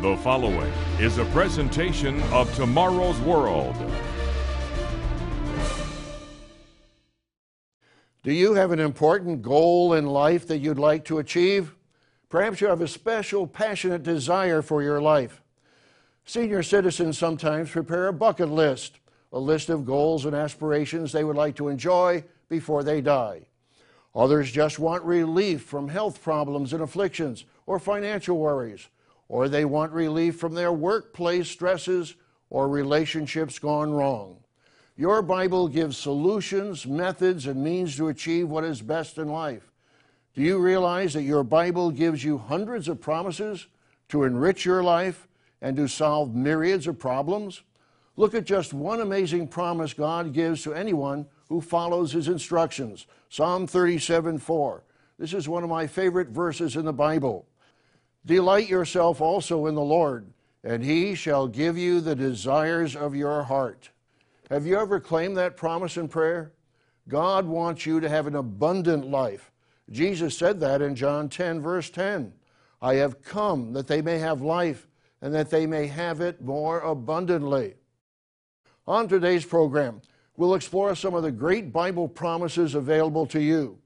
The following is a presentation of Tomorrow's World. Do you have an important goal in life that you'd like to achieve? Perhaps you have a special, passionate desire for your life. Senior citizens sometimes prepare a bucket list, a list of goals and aspirations they would like to enjoy before they die. Others just want relief from health problems and afflictions or financial worries or they want relief from their workplace stresses or relationships gone wrong. Your Bible gives solutions, methods, and means to achieve what is best in life. Do you realize that your Bible gives you hundreds of promises to enrich your life and to solve myriads of problems? Look at just one amazing promise God gives to anyone who follows his instructions. Psalm 37 4. This is one of my favorite verses in the Bible. Delight yourself also in the Lord, and he shall give you the desires of your heart. Have you ever claimed that promise in prayer? God wants you to have an abundant life. Jesus said that in John 10, verse 10. I have come that they may have life and that they may have it more abundantly. On today's program, we'll explore some of the great Bible promises available to you,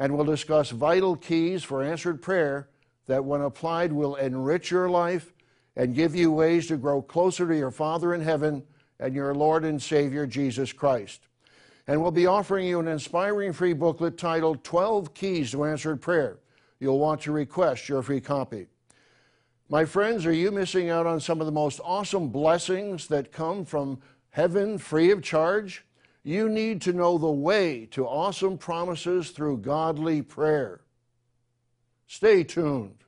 and we'll discuss vital keys for answered prayer that, when applied, will enrich your life and give you ways to grow closer to your Father in heaven and your Lord and Savior, Jesus Christ. And we'll be offering you an inspiring free booklet titled 12 Keys to Answered Prayer. You'll want to request your free copy. My friends, are you missing out on some of the most awesome blessings that come from heaven free of charge? You need to know the way to awesome promises through godly prayer. Stay tuned.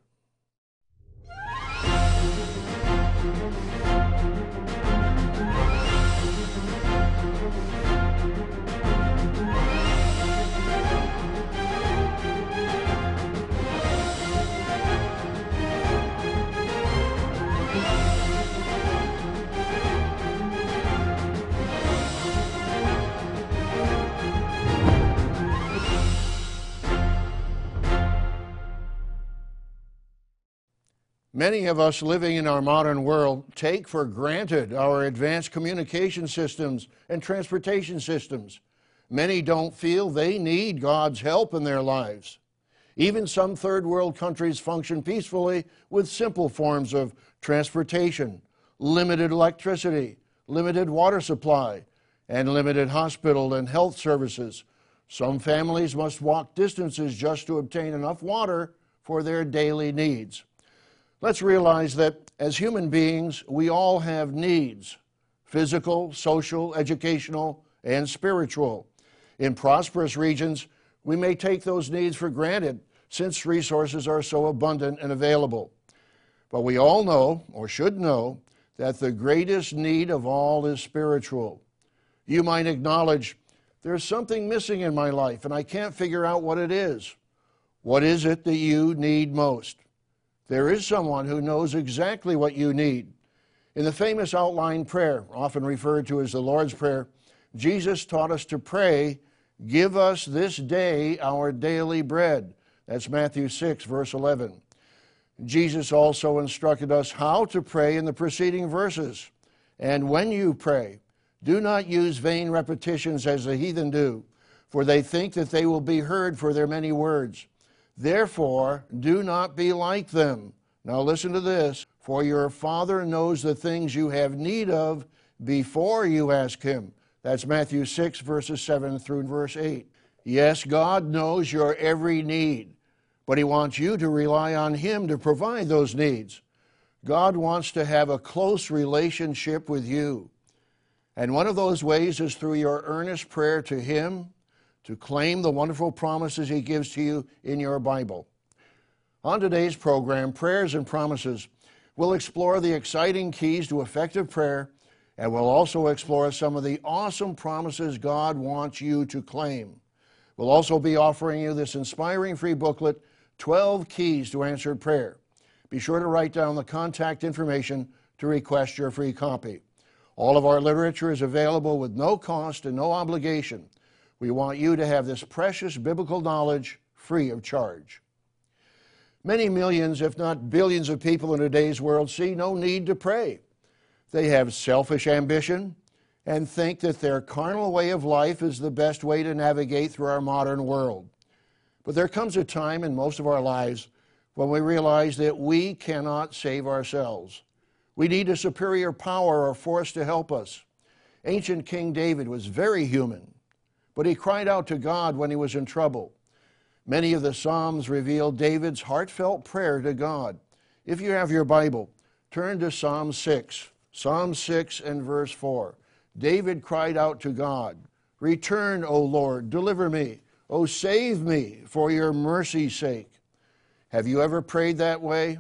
Many of us living in our modern world take for granted our advanced communication systems and transportation systems. Many don't feel they need God's help in their lives. Even some third world countries function peacefully with simple forms of transportation, limited electricity, limited water supply, and limited hospital and health services. Some families must walk distances just to obtain enough water for their daily needs. Let's realize that as human beings, we all have needs physical, social, educational, and spiritual. In prosperous regions, we may take those needs for granted since resources are so abundant and available. But we all know, or should know, that the greatest need of all is spiritual. You might acknowledge, there's something missing in my life and I can't figure out what it is. What is it that you need most? There is someone who knows exactly what you need. In the famous outline prayer, often referred to as the Lord's Prayer, Jesus taught us to pray, Give us this day our daily bread. That's Matthew 6, verse 11. Jesus also instructed us how to pray in the preceding verses. And when you pray, do not use vain repetitions as the heathen do, for they think that they will be heard for their many words. Therefore, do not be like them. Now, listen to this. For your Father knows the things you have need of before you ask Him. That's Matthew 6, verses 7 through verse 8. Yes, God knows your every need, but He wants you to rely on Him to provide those needs. God wants to have a close relationship with you. And one of those ways is through your earnest prayer to Him to claim the wonderful promises He gives to you in your Bible. On today's program, Prayers and Promises, we'll explore the exciting keys to effective prayer and we'll also explore some of the awesome promises God wants you to claim. We'll also be offering you this inspiring free booklet, 12 Keys to Answered Prayer. Be sure to write down the contact information to request your free copy. All of our literature is available with no cost and no obligation. We want you to have this precious biblical knowledge free of charge. Many millions, if not billions, of people in today's world see no need to pray. They have selfish ambition and think that their carnal way of life is the best way to navigate through our modern world. But there comes a time in most of our lives when we realize that we cannot save ourselves. We need a superior power or force to help us. Ancient King David was very human, but he cried out to God when he was in trouble. Many of the Psalms reveal David's heartfelt prayer to God. If you have your Bible, turn to Psalm 6. Psalm 6 and verse 4. David cried out to God, Return, O Lord, deliver me. O save me for your mercy's sake. Have you ever prayed that way?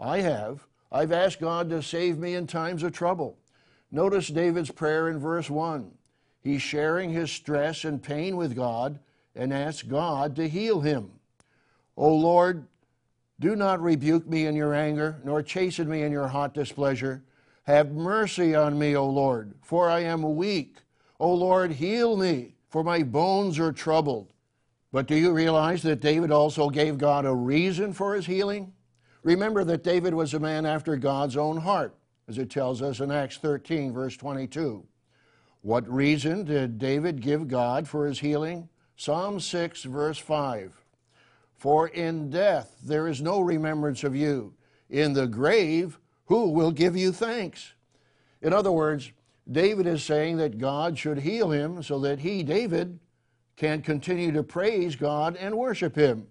I have. I've asked God to save me in times of trouble. Notice David's prayer in verse 1. He's sharing his stress and pain with God and asks God to heal him. O Lord, do not rebuke me in your anger, nor chasten me in your hot displeasure. Have mercy on me, O Lord, for I am weak. O Lord, heal me, for my bones are troubled. But do you realize that David also gave God a reason for his healing? Remember that David was a man after God's own heart, as it tells us in Acts 13, verse 22. What reason did David give God for his healing? Psalm 6, verse 5. For in death there is no remembrance of you. In the grave, who will give you thanks? In other words, David is saying that God should heal him so that he, David, can continue to praise God and worship him.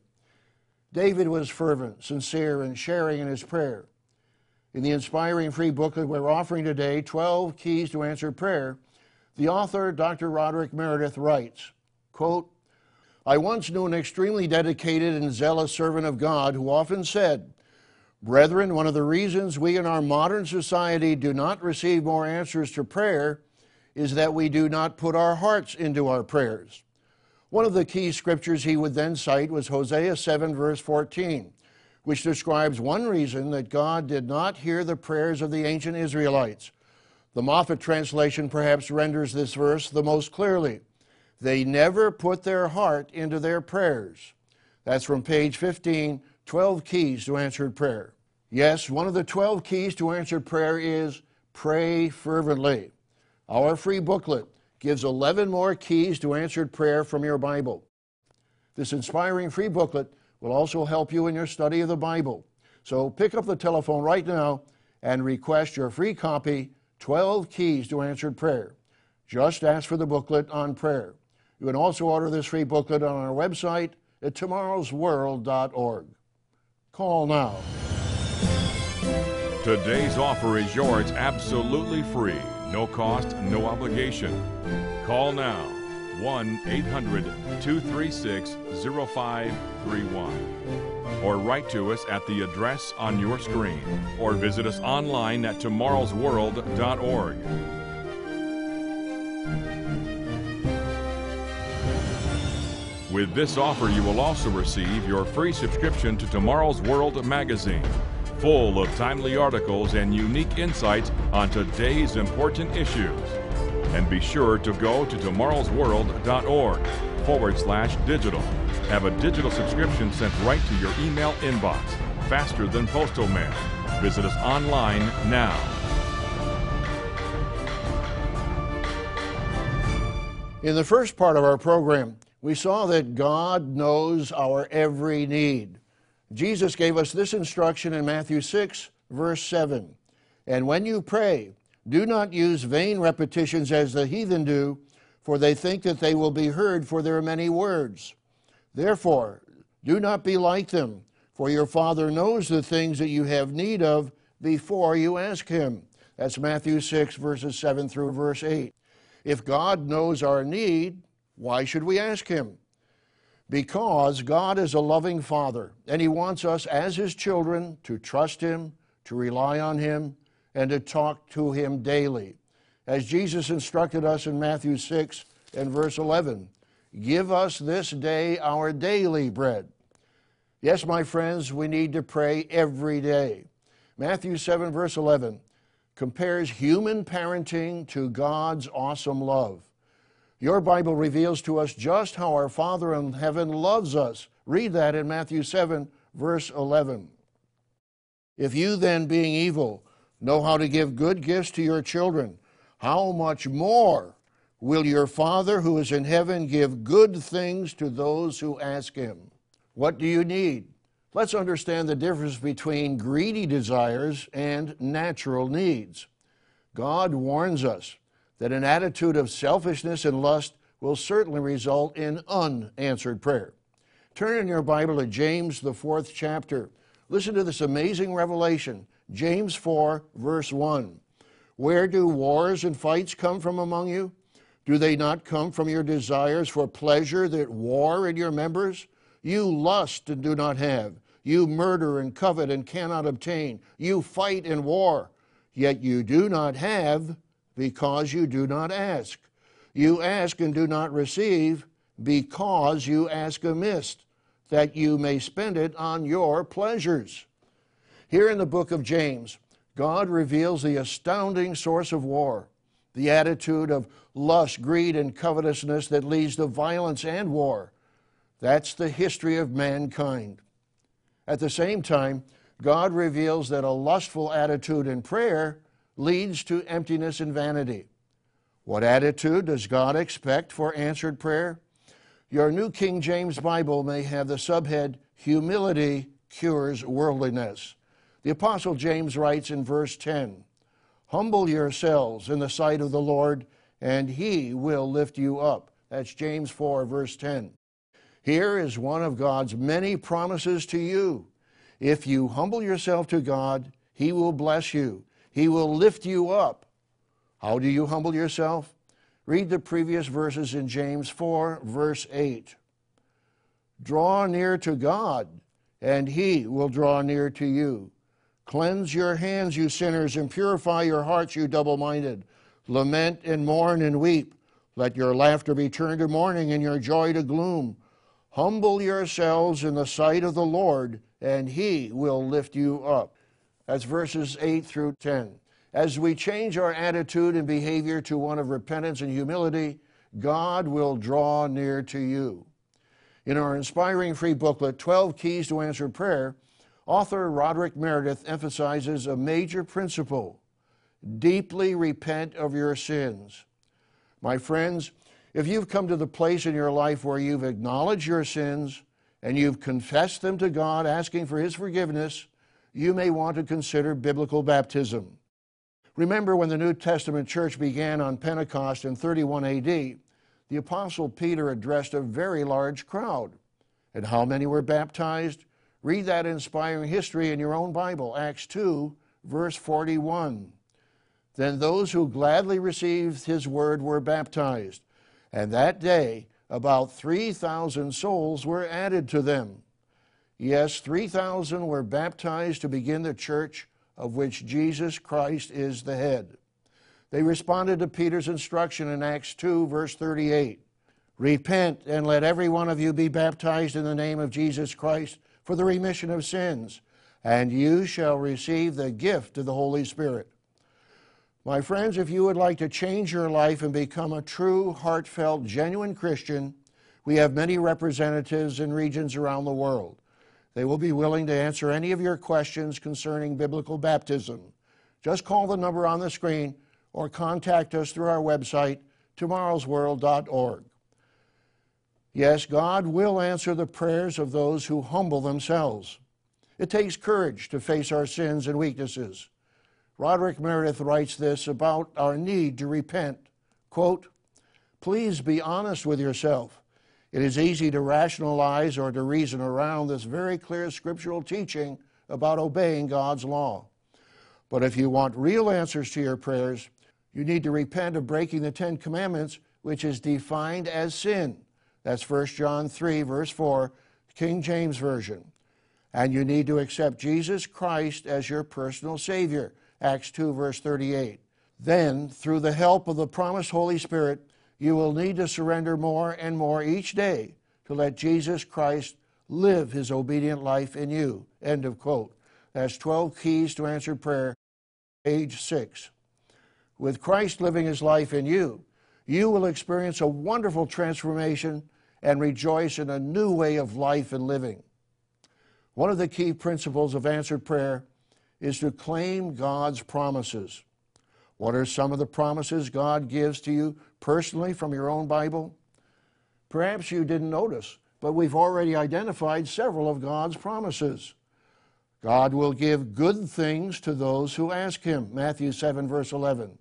David was fervent, sincere, and sharing in his prayer. In the inspiring free booklet we're offering today, 12 Keys to Answered Prayer, the author, Dr. Roderick Meredith, writes, quote, I once knew an extremely dedicated and zealous servant of God who often said, Brethren, one of the reasons we in our modern society do not receive more answers to prayer is that we do not put our hearts into our prayers. One of the key scriptures he would then cite was Hosea 7, verse 14, which describes one reason that God did not hear the prayers of the ancient Israelites. The Moffatt translation perhaps renders this verse the most clearly. They never put their heart into their prayers. That's from page 15, 12 keys to answered prayer. Yes, one of the 12 keys to answered prayer is pray fervently. Our free booklet gives 11 more keys to answered prayer from your Bible. This inspiring free booklet will also help you in your study of the Bible. So pick up the telephone right now and request your free copy 12 Keys to Answered Prayer. Just ask for the booklet on prayer. You can also order this free booklet on our website at tomorrowsworld.org. Call now. Today's offer is yours absolutely free, no cost, no obligation. Call now 1 800 236 0531 or write to us at the address on your screen or visit us online at tomorrowsworld.org. With this offer, you will also receive your free subscription to Tomorrow's World magazine, full of timely articles and unique insights on today's important issues. And be sure to go to tomorrowsworld.org forward slash digital. Have a digital subscription sent right to your email inbox, faster than postal mail. Visit us online now. In the first part of our program, we saw that God knows our every need. Jesus gave us this instruction in Matthew 6, verse 7. And when you pray, do not use vain repetitions as the heathen do, for they think that they will be heard for their many words. Therefore, do not be like them, for your Father knows the things that you have need of before you ask Him. That's Matthew 6, verses 7 through verse 8. If God knows our need, why should we ask Him? Because God is a loving Father, and He wants us as His children to trust Him, to rely on Him, and to talk to Him daily. As Jesus instructed us in Matthew 6 and verse 11 Give us this day our daily bread. Yes, my friends, we need to pray every day. Matthew 7, verse 11 compares human parenting to God's awesome love. Your Bible reveals to us just how our Father in heaven loves us. Read that in Matthew 7, verse 11. If you then, being evil, know how to give good gifts to your children, how much more will your Father who is in heaven give good things to those who ask him? What do you need? Let's understand the difference between greedy desires and natural needs. God warns us that an attitude of selfishness and lust will certainly result in unanswered prayer. Turn in your Bible to James, the fourth chapter. Listen to this amazing revelation James 4, verse 1. Where do wars and fights come from among you? Do they not come from your desires for pleasure that war in your members? You lust and do not have. You murder and covet and cannot obtain. You fight and war, yet you do not have because you do not ask. You ask and do not receive because you ask amiss, that you may spend it on your pleasures. Here in the book of James, God reveals the astounding source of war, the attitude of lust, greed, and covetousness that leads to violence and war. That's the history of mankind. At the same time, God reveals that a lustful attitude in prayer leads to emptiness and vanity. What attitude does God expect for answered prayer? Your New King James Bible may have the subhead Humility Cures Worldliness. The Apostle James writes in verse 10 Humble yourselves in the sight of the Lord, and he will lift you up. That's James 4, verse 10. Here is one of God's many promises to you. If you humble yourself to God, he will bless you, he will lift you up. How do you humble yourself? Read the previous verses in James 4, verse 8. Draw near to God, and he will draw near to you. Cleanse your hands, you sinners, and purify your hearts, you double minded. Lament and mourn and weep. Let your laughter be turned to mourning and your joy to gloom. Humble yourselves in the sight of the Lord, and he will lift you up. That's verses 8 through 10. As we change our attitude and behavior to one of repentance and humility, God will draw near to you. In our inspiring free booklet, 12 Keys to Answered Prayer, Author Roderick Meredith emphasizes a major principle deeply repent of your sins. My friends, if you've come to the place in your life where you've acknowledged your sins and you've confessed them to God, asking for His forgiveness, you may want to consider biblical baptism. Remember when the New Testament church began on Pentecost in 31 AD, the Apostle Peter addressed a very large crowd. And how many were baptized? Read that inspiring history in your own Bible, Acts 2, verse 41. Then those who gladly received his word were baptized, and that day about 3,000 souls were added to them. Yes, 3,000 were baptized to begin the church of which Jesus Christ is the head. They responded to Peter's instruction in Acts 2, verse 38 Repent and let every one of you be baptized in the name of Jesus Christ for the remission of sins, and you shall receive the gift of the Holy Spirit. My friends, if you would like to change your life and become a true, heartfelt, genuine Christian, we have many representatives in regions around the world. They will be willing to answer any of your questions concerning biblical baptism. Just call the number on the screen or contact us through our website, tomorrowsworld.org. Yes, God will answer the prayers of those who humble themselves. It takes courage to face our sins and weaknesses. Roderick Meredith writes this about our need to repent. Quote, Please be honest with yourself. It is easy to rationalize or to reason around this very clear scriptural teaching about obeying God's law. But if you want real answers to your prayers, you need to repent of breaking the Ten Commandments, which is defined as sin. That's 1 John 3, verse 4, King James Version. And you need to accept Jesus Christ as your personal Savior, Acts 2, verse 38. Then, through the help of the promised Holy Spirit, you will need to surrender more and more each day to let Jesus Christ live his obedient life in you. End of quote. That's 12 keys to answered prayer, page 6. With Christ living his life in you, you will experience a wonderful transformation and rejoice in a new way of life and living. One of the key principles of answered prayer is to claim God's promises. What are some of the promises God gives to you personally from your own Bible? Perhaps you didn't notice, but we've already identified several of God's promises. God will give good things to those who ask Him, Matthew 7, verse 11.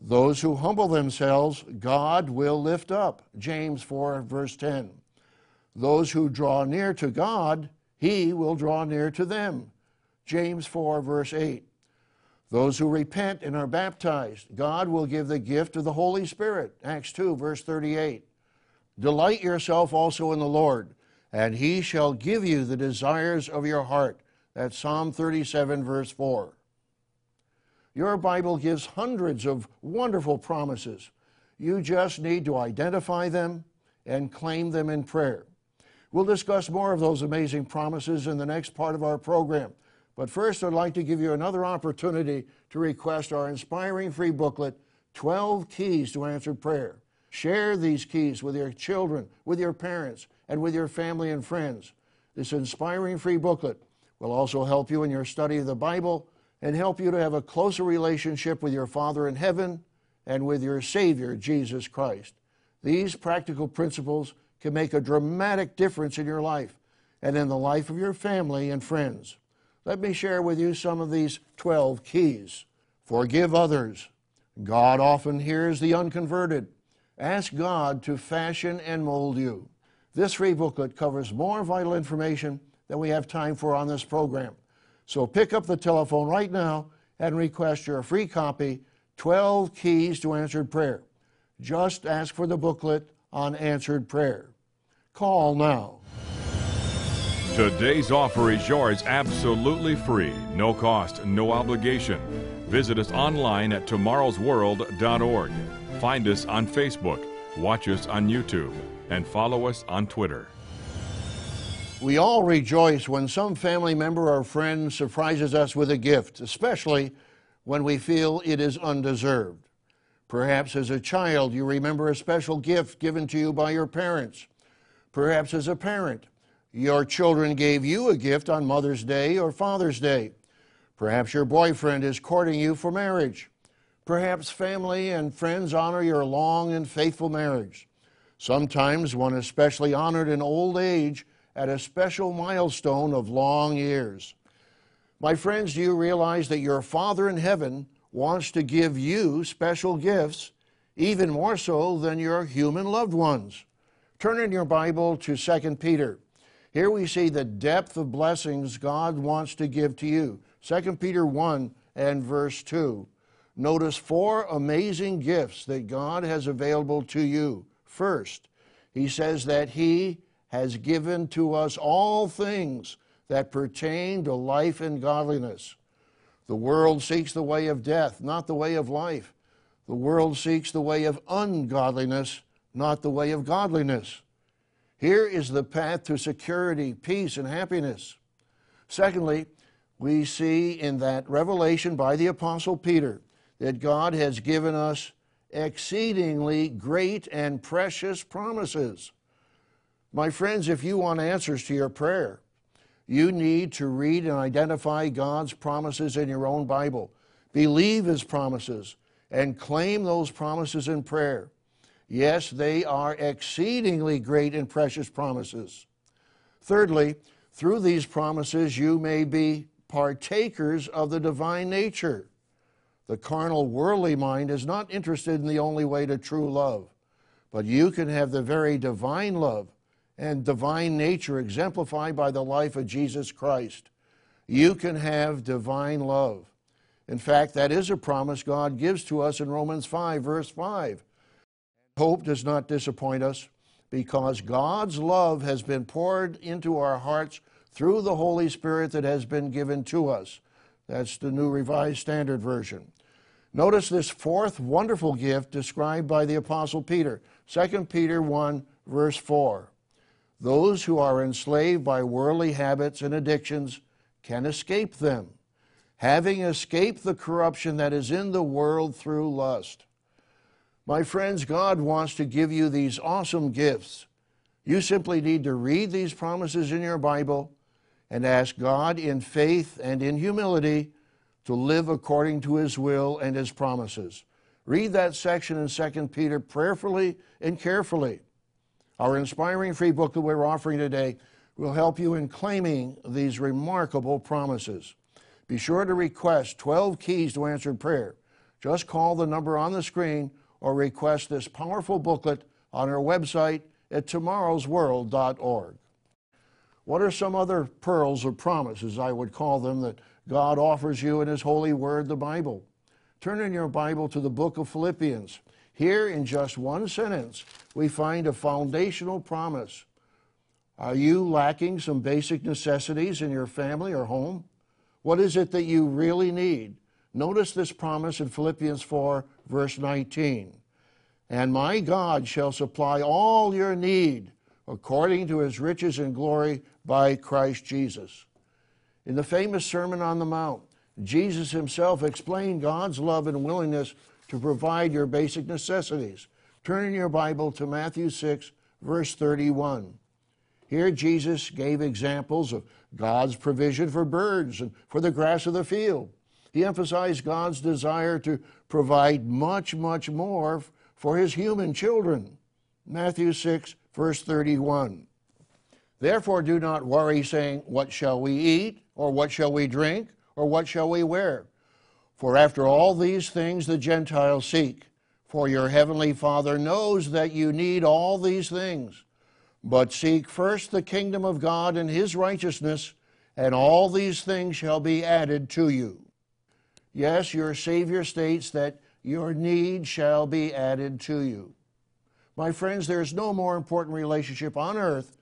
Those who humble themselves, God will lift up, James 4, verse 10. Those who draw near to God, He will draw near to them, James 4, verse 8. Those who repent and are baptized, God will give the gift of the Holy Spirit. Acts 2, verse 38. Delight yourself also in the Lord, and he shall give you the desires of your heart. That's Psalm 37, verse 4. Your Bible gives hundreds of wonderful promises. You just need to identify them and claim them in prayer. We'll discuss more of those amazing promises in the next part of our program. But first, I'd like to give you another opportunity to request our inspiring free booklet, 12 Keys to Answered Prayer. Share these keys with your children, with your parents, and with your family and friends. This inspiring free booklet will also help you in your study of the Bible and help you to have a closer relationship with your Father in heaven and with your Savior, Jesus Christ. These practical principles can make a dramatic difference in your life and in the life of your family and friends. Let me share with you some of these 12 keys. Forgive others. God often hears the unconverted. Ask God to fashion and mold you. This free booklet covers more vital information than we have time for on this program. So pick up the telephone right now and request your free copy 12 Keys to Answered Prayer. Just ask for the booklet on answered prayer. Call now. Today's offer is yours absolutely free, no cost, no obligation. Visit us online at tomorrowsworld.org. Find us on Facebook, watch us on YouTube, and follow us on Twitter. We all rejoice when some family member or friend surprises us with a gift, especially when we feel it is undeserved. Perhaps as a child you remember a special gift given to you by your parents. Perhaps as a parent your children gave you a gift on Mother's Day or Father's Day. Perhaps your boyfriend is courting you for marriage. Perhaps family and friends honor your long and faithful marriage. Sometimes one is especially honored in old age at a special milestone of long years. My friends, do you realize that your Father in heaven wants to give you special gifts, even more so than your human loved ones? Turn in your Bible to 2 Peter. Here we see the depth of blessings God wants to give to you. 2 Peter 1 and verse 2. Notice four amazing gifts that God has available to you. First, he says that he has given to us all things that pertain to life and godliness. The world seeks the way of death, not the way of life. The world seeks the way of ungodliness, not the way of godliness. Here is the path to security, peace, and happiness. Secondly, we see in that revelation by the Apostle Peter that God has given us exceedingly great and precious promises. My friends, if you want answers to your prayer, you need to read and identify God's promises in your own Bible, believe His promises, and claim those promises in prayer. Yes, they are exceedingly great and precious promises. Thirdly, through these promises, you may be partakers of the divine nature. The carnal, worldly mind is not interested in the only way to true love, but you can have the very divine love and divine nature exemplified by the life of Jesus Christ. You can have divine love. In fact, that is a promise God gives to us in Romans 5, verse 5. Hope does not disappoint us because God's love has been poured into our hearts through the Holy Spirit that has been given to us. That's the New Revised Standard Version. Notice this fourth wonderful gift described by the Apostle Peter, 2 Peter 1, verse 4. Those who are enslaved by worldly habits and addictions can escape them, having escaped the corruption that is in the world through lust. My friends, God wants to give you these awesome gifts. You simply need to read these promises in your Bible, and ask God in faith and in humility to live according to His will and His promises. Read that section in 2 Peter prayerfully and carefully. Our inspiring free book that we're offering today will help you in claiming these remarkable promises. Be sure to request 12 keys to answered prayer. Just call the number on the screen or request this powerful booklet on our website at tomorrowsworld.org. What are some other pearls of promises, I would call them, that God offers you in His holy word, the Bible? Turn in your Bible to the book of Philippians. Here, in just one sentence, we find a foundational promise. Are you lacking some basic necessities in your family or home? What is it that you really need? Notice this promise in Philippians 4, verse 19. And my God shall supply all your need according to his riches and glory by Christ Jesus. In the famous Sermon on the Mount, Jesus himself explained God's love and willingness to provide your basic necessities. Turn in your Bible to Matthew 6, verse 31. Here, Jesus gave examples of God's provision for birds and for the grass of the field. He emphasized God's desire to provide much, much more for his human children. Matthew 6, verse 31. Therefore, do not worry, saying, What shall we eat? Or what shall we drink? Or what shall we wear? For after all these things the Gentiles seek. For your heavenly Father knows that you need all these things. But seek first the kingdom of God and his righteousness, and all these things shall be added to you. Yes, your Savior states that your need shall be added to you. My friends, there is no more important relationship on earth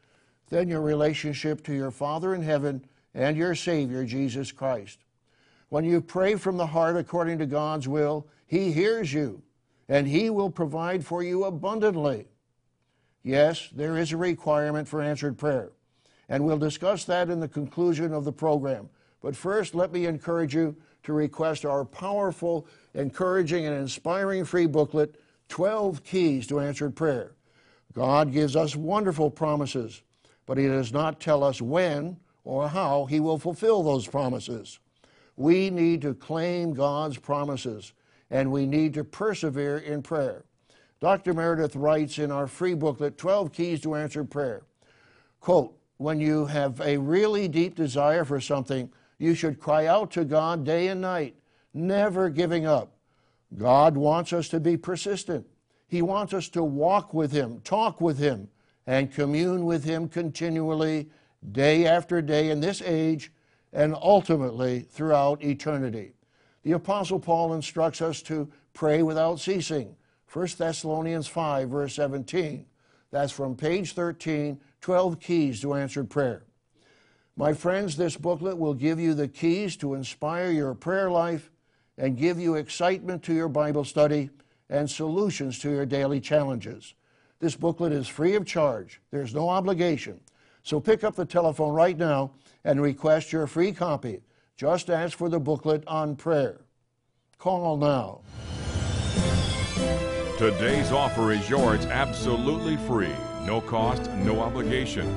than your relationship to your Father in heaven and your Savior, Jesus Christ. When you pray from the heart according to God's will, He hears you and He will provide for you abundantly. Yes, there is a requirement for answered prayer, and we'll discuss that in the conclusion of the program. But first, let me encourage you to request our powerful, encouraging, and inspiring free booklet, 12 Keys to Answered Prayer. God gives us wonderful promises, but He does not tell us when or how He will fulfill those promises. We need to claim God's promises, and we need to persevere in prayer. Dr. Meredith writes in our free booklet, 12 Keys to Answered Prayer, quote, when you have a really deep desire for something, you should cry out to God day and night, never giving up. God wants us to be persistent. He wants us to walk with Him, talk with Him, and commune with Him continually, day after day in this age, and ultimately throughout eternity. The Apostle Paul instructs us to pray without ceasing. 1 Thessalonians 5, verse 17. That's from page 13, 12 keys to answered prayer. My friends, this booklet will give you the keys to inspire your prayer life and give you excitement to your Bible study and solutions to your daily challenges. This booklet is free of charge, there's no obligation. So pick up the telephone right now and request your free copy. Just ask for the booklet on prayer. Call now. Today's offer is yours absolutely free, no cost, no obligation.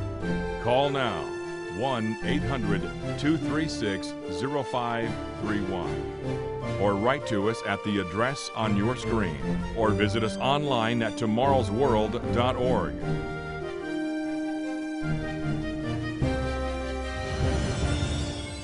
Call now 1 800 236 0531 or write to us at the address on your screen or visit us online at tomorrowsworld.org.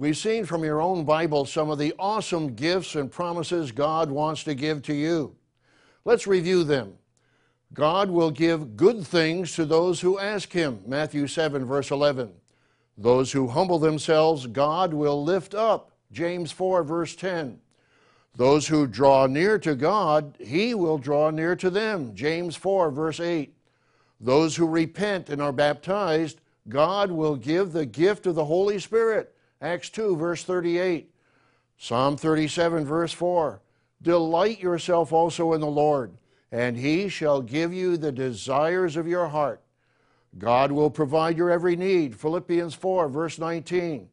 we've seen from your own Bible some of the awesome gifts and promises God wants to give to you. Let's review them. God will give good things to those who ask Him. Matthew 7, verse 11. Those who humble themselves, God will lift up. James 4, verse 10. Those who draw near to God, He will draw near to them. James 4, verse 8. Those who repent and are baptized, God will give the gift of the Holy Spirit. Acts 2, verse 38. Psalm 37, verse 4. Delight yourself also in the Lord, and he shall give you the desires of your heart. God will provide your every need. Philippians 4, verse 19.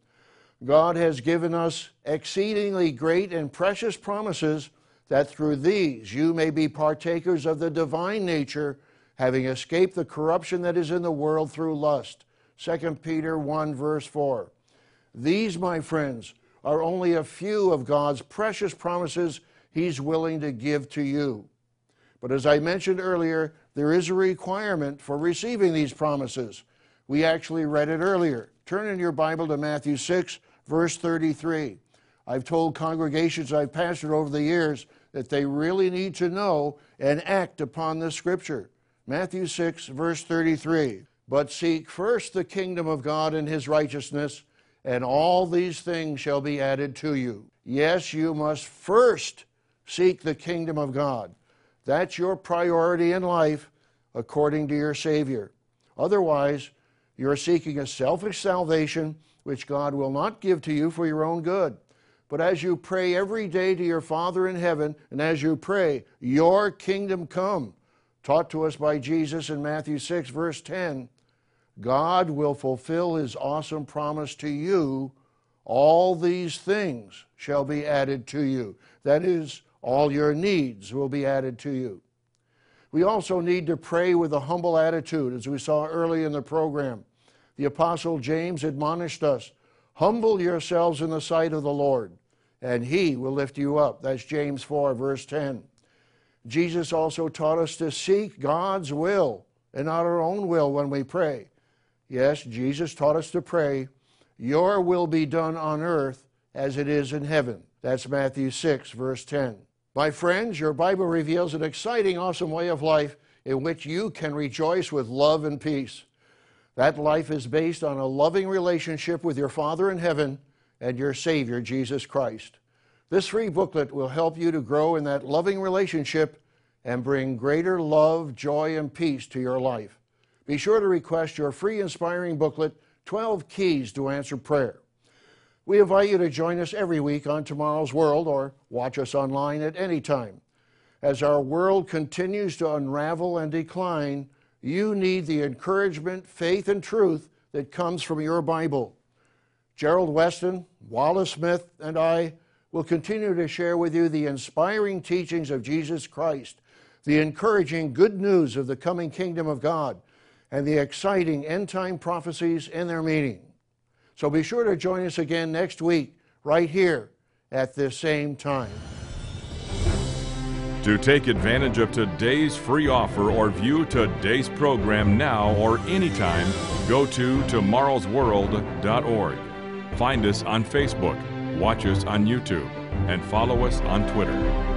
God has given us exceedingly great and precious promises that through these you may be partakers of the divine nature, having escaped the corruption that is in the world through lust. 2 Peter 1, verse 4. These, my friends, are only a few of God's precious promises He's willing to give to you. But as I mentioned earlier, there is a requirement for receiving these promises. We actually read it earlier. Turn in your Bible to Matthew 6, verse 33. I've told congregations I've pastored over the years that they really need to know and act upon this scripture. Matthew 6, verse 33. But seek first the kingdom of God and his righteousness, and all these things shall be added to you. Yes, you must first seek the kingdom of God. That's your priority in life according to your Savior. Otherwise, you're seeking a selfish salvation which God will not give to you for your own good. But as you pray every day to your Father in heaven, and as you pray, Your kingdom come, taught to us by Jesus in Matthew 6, verse 10, God will fulfill His awesome promise to you. All these things shall be added to you. That is, all your needs will be added to you. We also need to pray with a humble attitude, as we saw early in the program. The Apostle James admonished us Humble yourselves in the sight of the Lord, and he will lift you up. That's James 4, verse 10. Jesus also taught us to seek God's will and not our own will when we pray. Yes, Jesus taught us to pray, Your will be done on earth as it is in heaven. That's Matthew 6, verse 10. My friends, your Bible reveals an exciting, awesome way of life in which you can rejoice with love and peace. That life is based on a loving relationship with your Father in heaven and your Savior, Jesus Christ. This free booklet will help you to grow in that loving relationship and bring greater love, joy, and peace to your life. Be sure to request your free inspiring booklet, 12 Keys to Answer Prayer. We invite you to join us every week on Tomorrow's World or watch us online at any time. As our world continues to unravel and decline, you need the encouragement, faith, and truth that comes from your Bible. Gerald Weston, Wallace Smith, and I will continue to share with you the inspiring teachings of Jesus Christ, the encouraging good news of the coming kingdom of God, and the exciting end time prophecies and their meaning. So be sure to join us again next week, right here at this same time. To take advantage of today's free offer or view today's program now or anytime, go to tomorrowsworld.org. Find us on Facebook, watch us on YouTube, and follow us on Twitter.